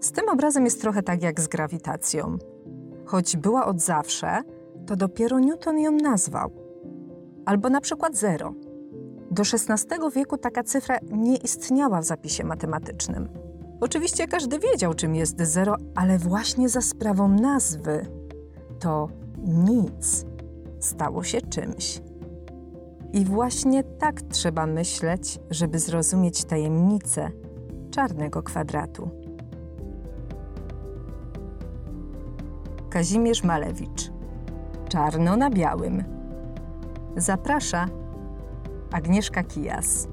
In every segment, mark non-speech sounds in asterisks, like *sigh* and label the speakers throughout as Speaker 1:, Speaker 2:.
Speaker 1: Z tym obrazem jest trochę tak jak z grawitacją. Choć była od zawsze, to dopiero Newton ją nazwał. Albo na przykład zero. Do XVI wieku taka cyfra nie istniała w zapisie matematycznym. Oczywiście każdy wiedział, czym jest zero, ale właśnie za sprawą nazwy to nic stało się czymś. I właśnie tak trzeba myśleć, żeby zrozumieć tajemnicę czarnego kwadratu. Kazimierz Malewicz. Czarno na białym. Zaprasza Agnieszka Kijas.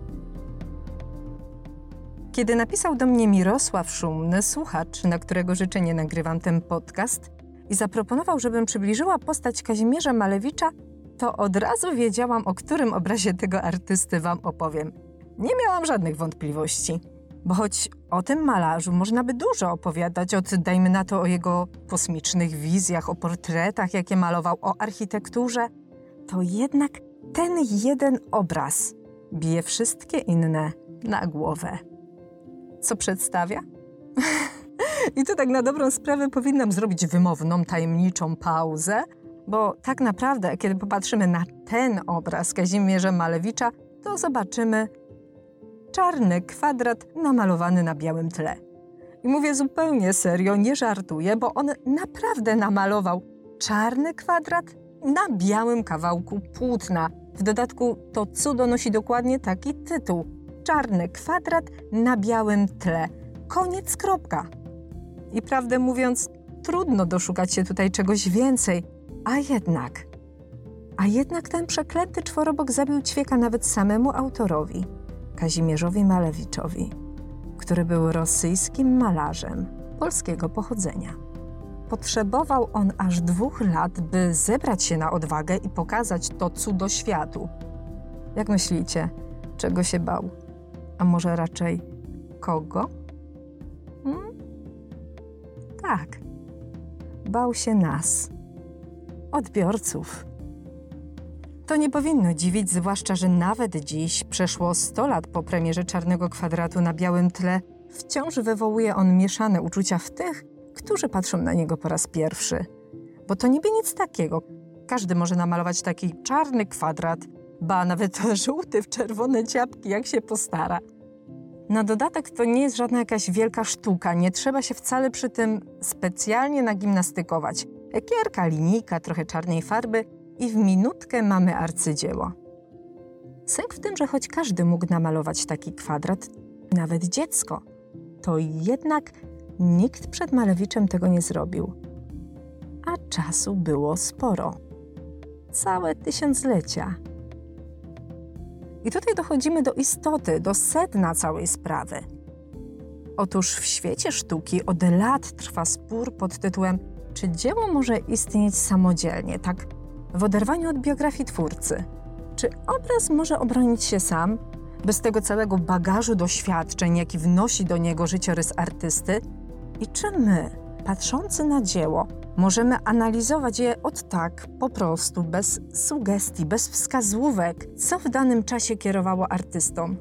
Speaker 1: Kiedy napisał do mnie Mirosław Szumny, słuchacz, na którego życzenie nagrywam ten podcast, i zaproponował, żebym przybliżyła postać Kazimierza Malewicza, to od razu wiedziałam, o którym obrazie tego artysty Wam opowiem. Nie miałam żadnych wątpliwości. Bo choć o tym malarzu można by dużo opowiadać, od dajmy na to o jego kosmicznych wizjach, o portretach, jakie malował, o architekturze, to jednak ten jeden obraz bije wszystkie inne na głowę. Co przedstawia? *laughs* I tu tak na dobrą sprawę powinnam zrobić wymowną, tajemniczą pauzę, bo tak naprawdę, kiedy popatrzymy na ten obraz Kazimierza Malewicza, to zobaczymy czarny kwadrat namalowany na białym tle. I mówię zupełnie serio, nie żartuję, bo on naprawdę namalował czarny kwadrat na białym kawałku płótna. W dodatku to cudo nosi dokładnie taki tytuł: Czarny kwadrat na białym tle. Koniec, kropka. I prawdę mówiąc, trudno doszukać się tutaj czegoś więcej, a jednak. A jednak ten przeklęty czworobok zabił ćwieka nawet samemu autorowi. Kazimierzowi Malewiczowi, który był rosyjskim malarzem polskiego pochodzenia. Potrzebował on aż dwóch lat, by zebrać się na odwagę i pokazać to cudo światu. Jak myślicie, czego się bał? A może raczej kogo? Hmm? Tak, bał się nas, odbiorców. To nie powinno dziwić, zwłaszcza, że nawet dziś, przeszło 100 lat po premierze Czarnego Kwadratu na białym tle, wciąż wywołuje on mieszane uczucia w tych, którzy patrzą na niego po raz pierwszy. Bo to niby nic takiego. Każdy może namalować taki czarny kwadrat, ba nawet *laughs* żółty w czerwone ciapki, jak się postara. Na dodatek to nie jest żadna jakaś wielka sztuka, nie trzeba się wcale przy tym specjalnie nagimnastykować. Ekierka, linijka, trochę czarnej farby i w minutkę mamy arcydzieło. Sęk w tym, że choć każdy mógł namalować taki kwadrat, nawet dziecko, to jednak nikt przed Malewiczem tego nie zrobił. A czasu było sporo. Całe tysiąclecia. I tutaj dochodzimy do istoty, do sedna całej sprawy. Otóż w świecie sztuki od lat trwa spór pod tytułem czy dzieło może istnieć samodzielnie, tak w oderwaniu od biografii twórcy. Czy obraz może obronić się sam, bez tego całego bagażu doświadczeń, jaki wnosi do niego życiorys artysty? I czy my, patrzący na dzieło, możemy analizować je od tak, po prostu, bez sugestii, bez wskazówek, co w danym czasie kierowało artystą?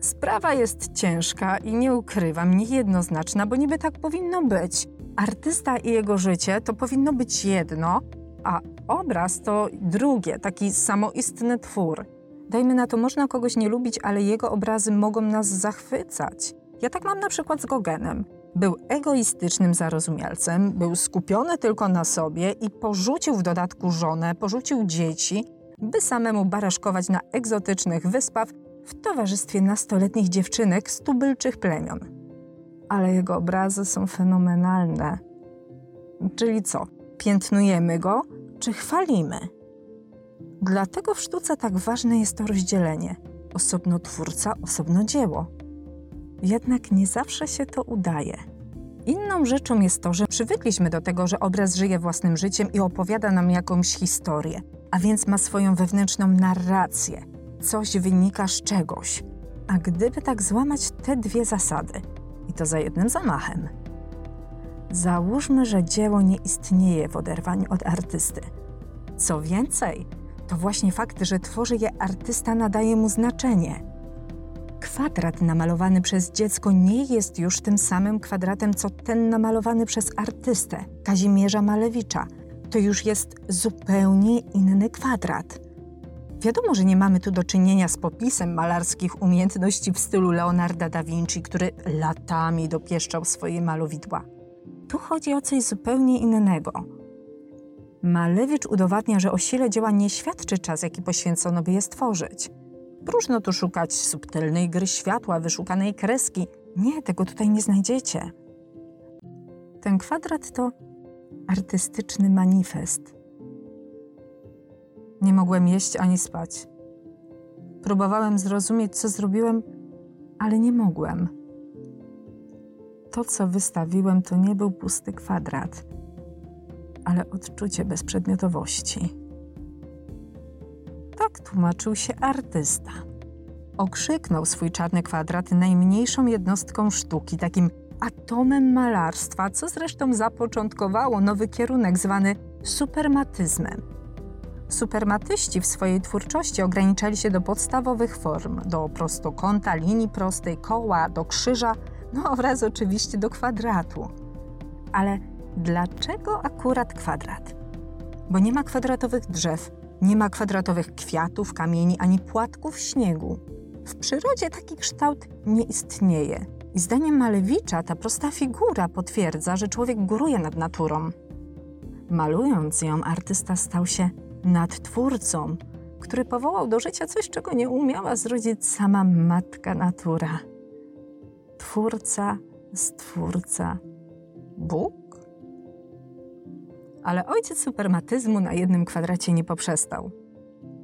Speaker 1: Sprawa jest ciężka i nie ukrywam, niejednoznaczna, bo niby tak powinno być. Artysta i jego życie to powinno być jedno, a obraz to drugie, taki samoistny twór. Dajmy na to, można kogoś nie lubić, ale jego obrazy mogą nas zachwycać. Ja tak mam na przykład z Gogenem. Był egoistycznym zarozumialcem, był skupiony tylko na sobie i porzucił w dodatku żonę, porzucił dzieci, by samemu baraszkować na egzotycznych wyspach w towarzystwie nastoletnich dziewczynek z tubylczych plemion. Ale jego obrazy są fenomenalne. Czyli co? Piętnujemy go, czy chwalimy? Dlatego w sztuce tak ważne jest to rozdzielenie osobno twórca, osobno dzieło. Jednak nie zawsze się to udaje. Inną rzeczą jest to, że przywykliśmy do tego, że obraz żyje własnym życiem i opowiada nam jakąś historię, a więc ma swoją wewnętrzną narrację. Coś wynika z czegoś. A gdyby tak złamać te dwie zasady, i to za jednym zamachem, Załóżmy, że dzieło nie istnieje w oderwaniu od artysty. Co więcej, to właśnie fakt, że tworzy je artysta, nadaje mu znaczenie. kwadrat namalowany przez dziecko nie jest już tym samym kwadratem, co ten namalowany przez artystę Kazimierza Malewicza. To już jest zupełnie inny kwadrat. Wiadomo, że nie mamy tu do czynienia z popisem malarskich umiejętności w stylu Leonarda da Vinci, który latami dopieszczał swoje malowidła. Tu chodzi o coś zupełnie innego. Malewicz udowadnia, że o sile dzieła nie świadczy czas, jaki poświęcono, by je stworzyć. Próżno tu szukać subtelnej gry światła, wyszukanej kreski. Nie, tego tutaj nie znajdziecie. Ten kwadrat to artystyczny manifest. Nie mogłem jeść ani spać. Próbowałem zrozumieć, co zrobiłem, ale nie mogłem. To, co wystawiłem, to nie był pusty kwadrat, ale odczucie bezprzedmiotowości. Tak tłumaczył się artysta. Okrzyknął swój czarny kwadrat najmniejszą jednostką sztuki, takim atomem malarstwa, co zresztą zapoczątkowało nowy kierunek zwany supermatyzmem. Supermatyści w swojej twórczości ograniczali się do podstawowych form, do prostokąta, linii prostej, koła, do krzyża, no oraz oczywiście do kwadratu. Ale dlaczego akurat kwadrat? Bo nie ma kwadratowych drzew, nie ma kwadratowych kwiatów, kamieni ani płatków śniegu. W przyrodzie taki kształt nie istnieje. I zdaniem Malewicza ta prosta figura potwierdza, że człowiek góruje nad naturą. Malując ją, artysta stał się nadtwórcą, który powołał do życia coś, czego nie umiała zrodzić sama matka natura. Twórca, stwórca, Bóg? Ale ojciec supermatyzmu na jednym kwadracie nie poprzestał.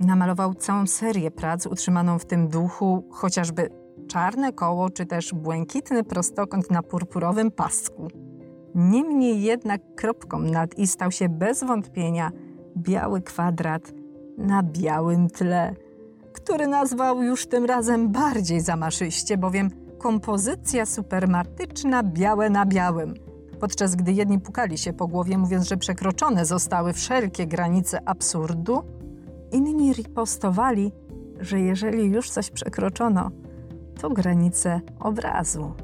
Speaker 1: Namalował całą serię prac utrzymaną w tym duchu, chociażby czarne koło czy też błękitny prostokąt na purpurowym pasku. Niemniej jednak kropką nad i stał się bez wątpienia biały kwadrat na białym tle, który nazwał już tym razem bardziej zamaszyście, bowiem kompozycja supermatyczna białe na białym. Podczas gdy jedni pukali się po głowie, mówiąc, że przekroczone zostały wszelkie granice absurdu, inni ripostowali, że jeżeli już coś przekroczono, to granice obrazu.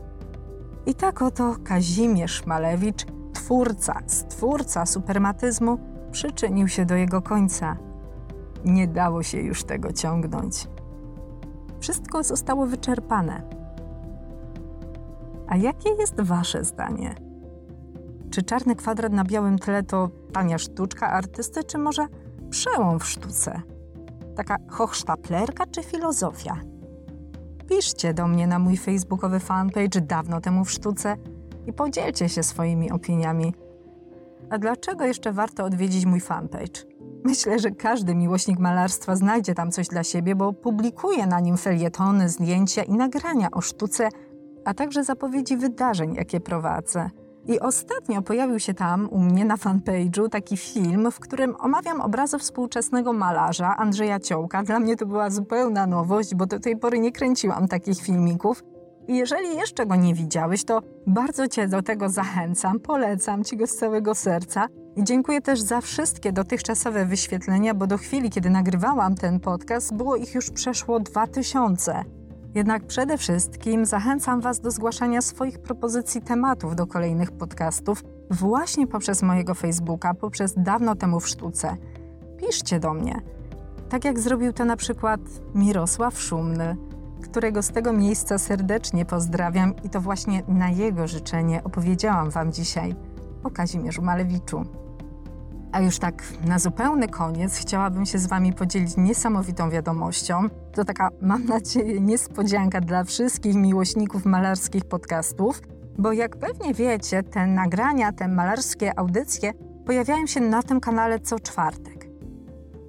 Speaker 1: I tak oto Kazimierz Malewicz, twórca, stwórca supermatyzmu, przyczynił się do jego końca. Nie dało się już tego ciągnąć. Wszystko zostało wyczerpane. A jakie jest Wasze zdanie? Czy czarny kwadrat na białym tle to tania sztuczka artysty, czy może przełom w sztuce? Taka hochsztaplerka czy filozofia? Piszcie do mnie na mój facebookowy fanpage dawno temu w sztuce i podzielcie się swoimi opiniami. A dlaczego jeszcze warto odwiedzić mój fanpage? Myślę, że każdy miłośnik malarstwa znajdzie tam coś dla siebie, bo publikuję na nim felietony, zdjęcia i nagrania o sztuce, a także zapowiedzi wydarzeń, jakie prowadzę. I ostatnio pojawił się tam u mnie na fanpage'u taki film, w którym omawiam obrazy współczesnego malarza Andrzeja Ciołka. Dla mnie to była zupełna nowość, bo do tej pory nie kręciłam takich filmików. I jeżeli jeszcze go nie widziałeś, to bardzo Cię do tego zachęcam, polecam Ci go z całego serca. I dziękuję też za wszystkie dotychczasowe wyświetlenia, bo do chwili, kiedy nagrywałam ten podcast, było ich już przeszło 2000. Jednak przede wszystkim zachęcam Was do zgłaszania swoich propozycji tematów do kolejnych podcastów właśnie poprzez mojego Facebooka, poprzez dawno temu w sztuce. Piszcie do mnie. Tak jak zrobił to na przykład Mirosław Szumny, którego z tego miejsca serdecznie pozdrawiam i to właśnie na jego życzenie opowiedziałam Wam dzisiaj o Kazimierzu Malewiczu. A już tak na zupełny koniec chciałabym się z Wami podzielić niesamowitą wiadomością. To taka, mam nadzieję, niespodzianka dla wszystkich miłośników malarskich podcastów, bo jak pewnie wiecie, te nagrania, te malarskie audycje pojawiają się na tym kanale co czwartek.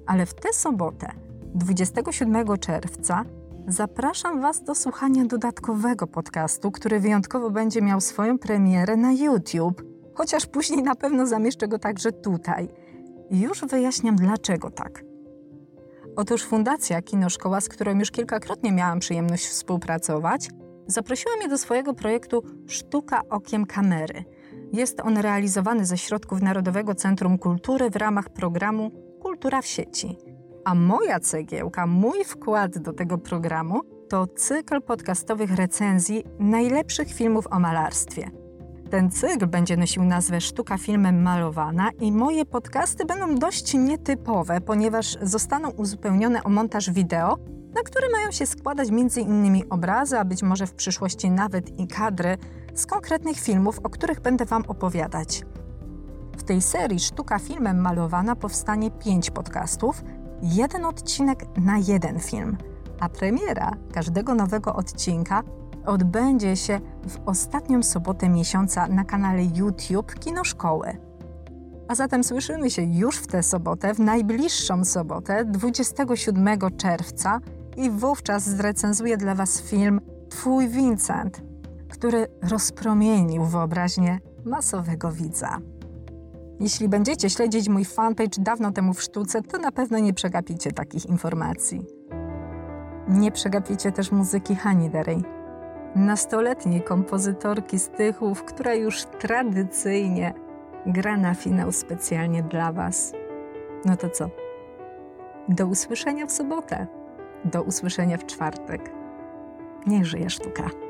Speaker 1: Ale w tę sobotę, 27 czerwca, zapraszam Was do słuchania dodatkowego podcastu, który wyjątkowo będzie miał swoją premierę na YouTube chociaż później na pewno zamieszczę go także tutaj. Już wyjaśniam, dlaczego tak. Otóż Fundacja Kinoszkoła, z którą już kilkakrotnie miałam przyjemność współpracować, zaprosiła mnie do swojego projektu Sztuka Okiem Kamery. Jest on realizowany ze środków Narodowego Centrum Kultury w ramach programu Kultura w sieci. A moja cegiełka, mój wkład do tego programu to cykl podcastowych recenzji najlepszych filmów o malarstwie. Ten cykl będzie nosił nazwę Sztuka filmem malowana i moje podcasty będą dość nietypowe, ponieważ zostaną uzupełnione o montaż wideo, na który mają się składać m.in. obrazy, a być może w przyszłości nawet i kadry z konkretnych filmów, o których będę Wam opowiadać. W tej serii Sztuka filmem malowana powstanie pięć podcastów, jeden odcinek na jeden film, a premiera każdego nowego odcinka odbędzie się w ostatnią sobotę miesiąca na kanale YouTube Kino Szkoły. A zatem słyszymy się już w tę sobotę, w najbliższą sobotę, 27 czerwca i wówczas zrecenzuję dla Was film Twój Vincent, który rozpromienił wyobraźnię masowego widza. Jeśli będziecie śledzić mój fanpage dawno temu w sztuce, to na pewno nie przegapicie takich informacji. Nie przegapicie też muzyki Hani Derej, nastoletniej kompozytorki z która już tradycyjnie gra na finał specjalnie dla Was. No to co? Do usłyszenia w sobotę. Do usłyszenia w czwartek. Niech żyje sztuka.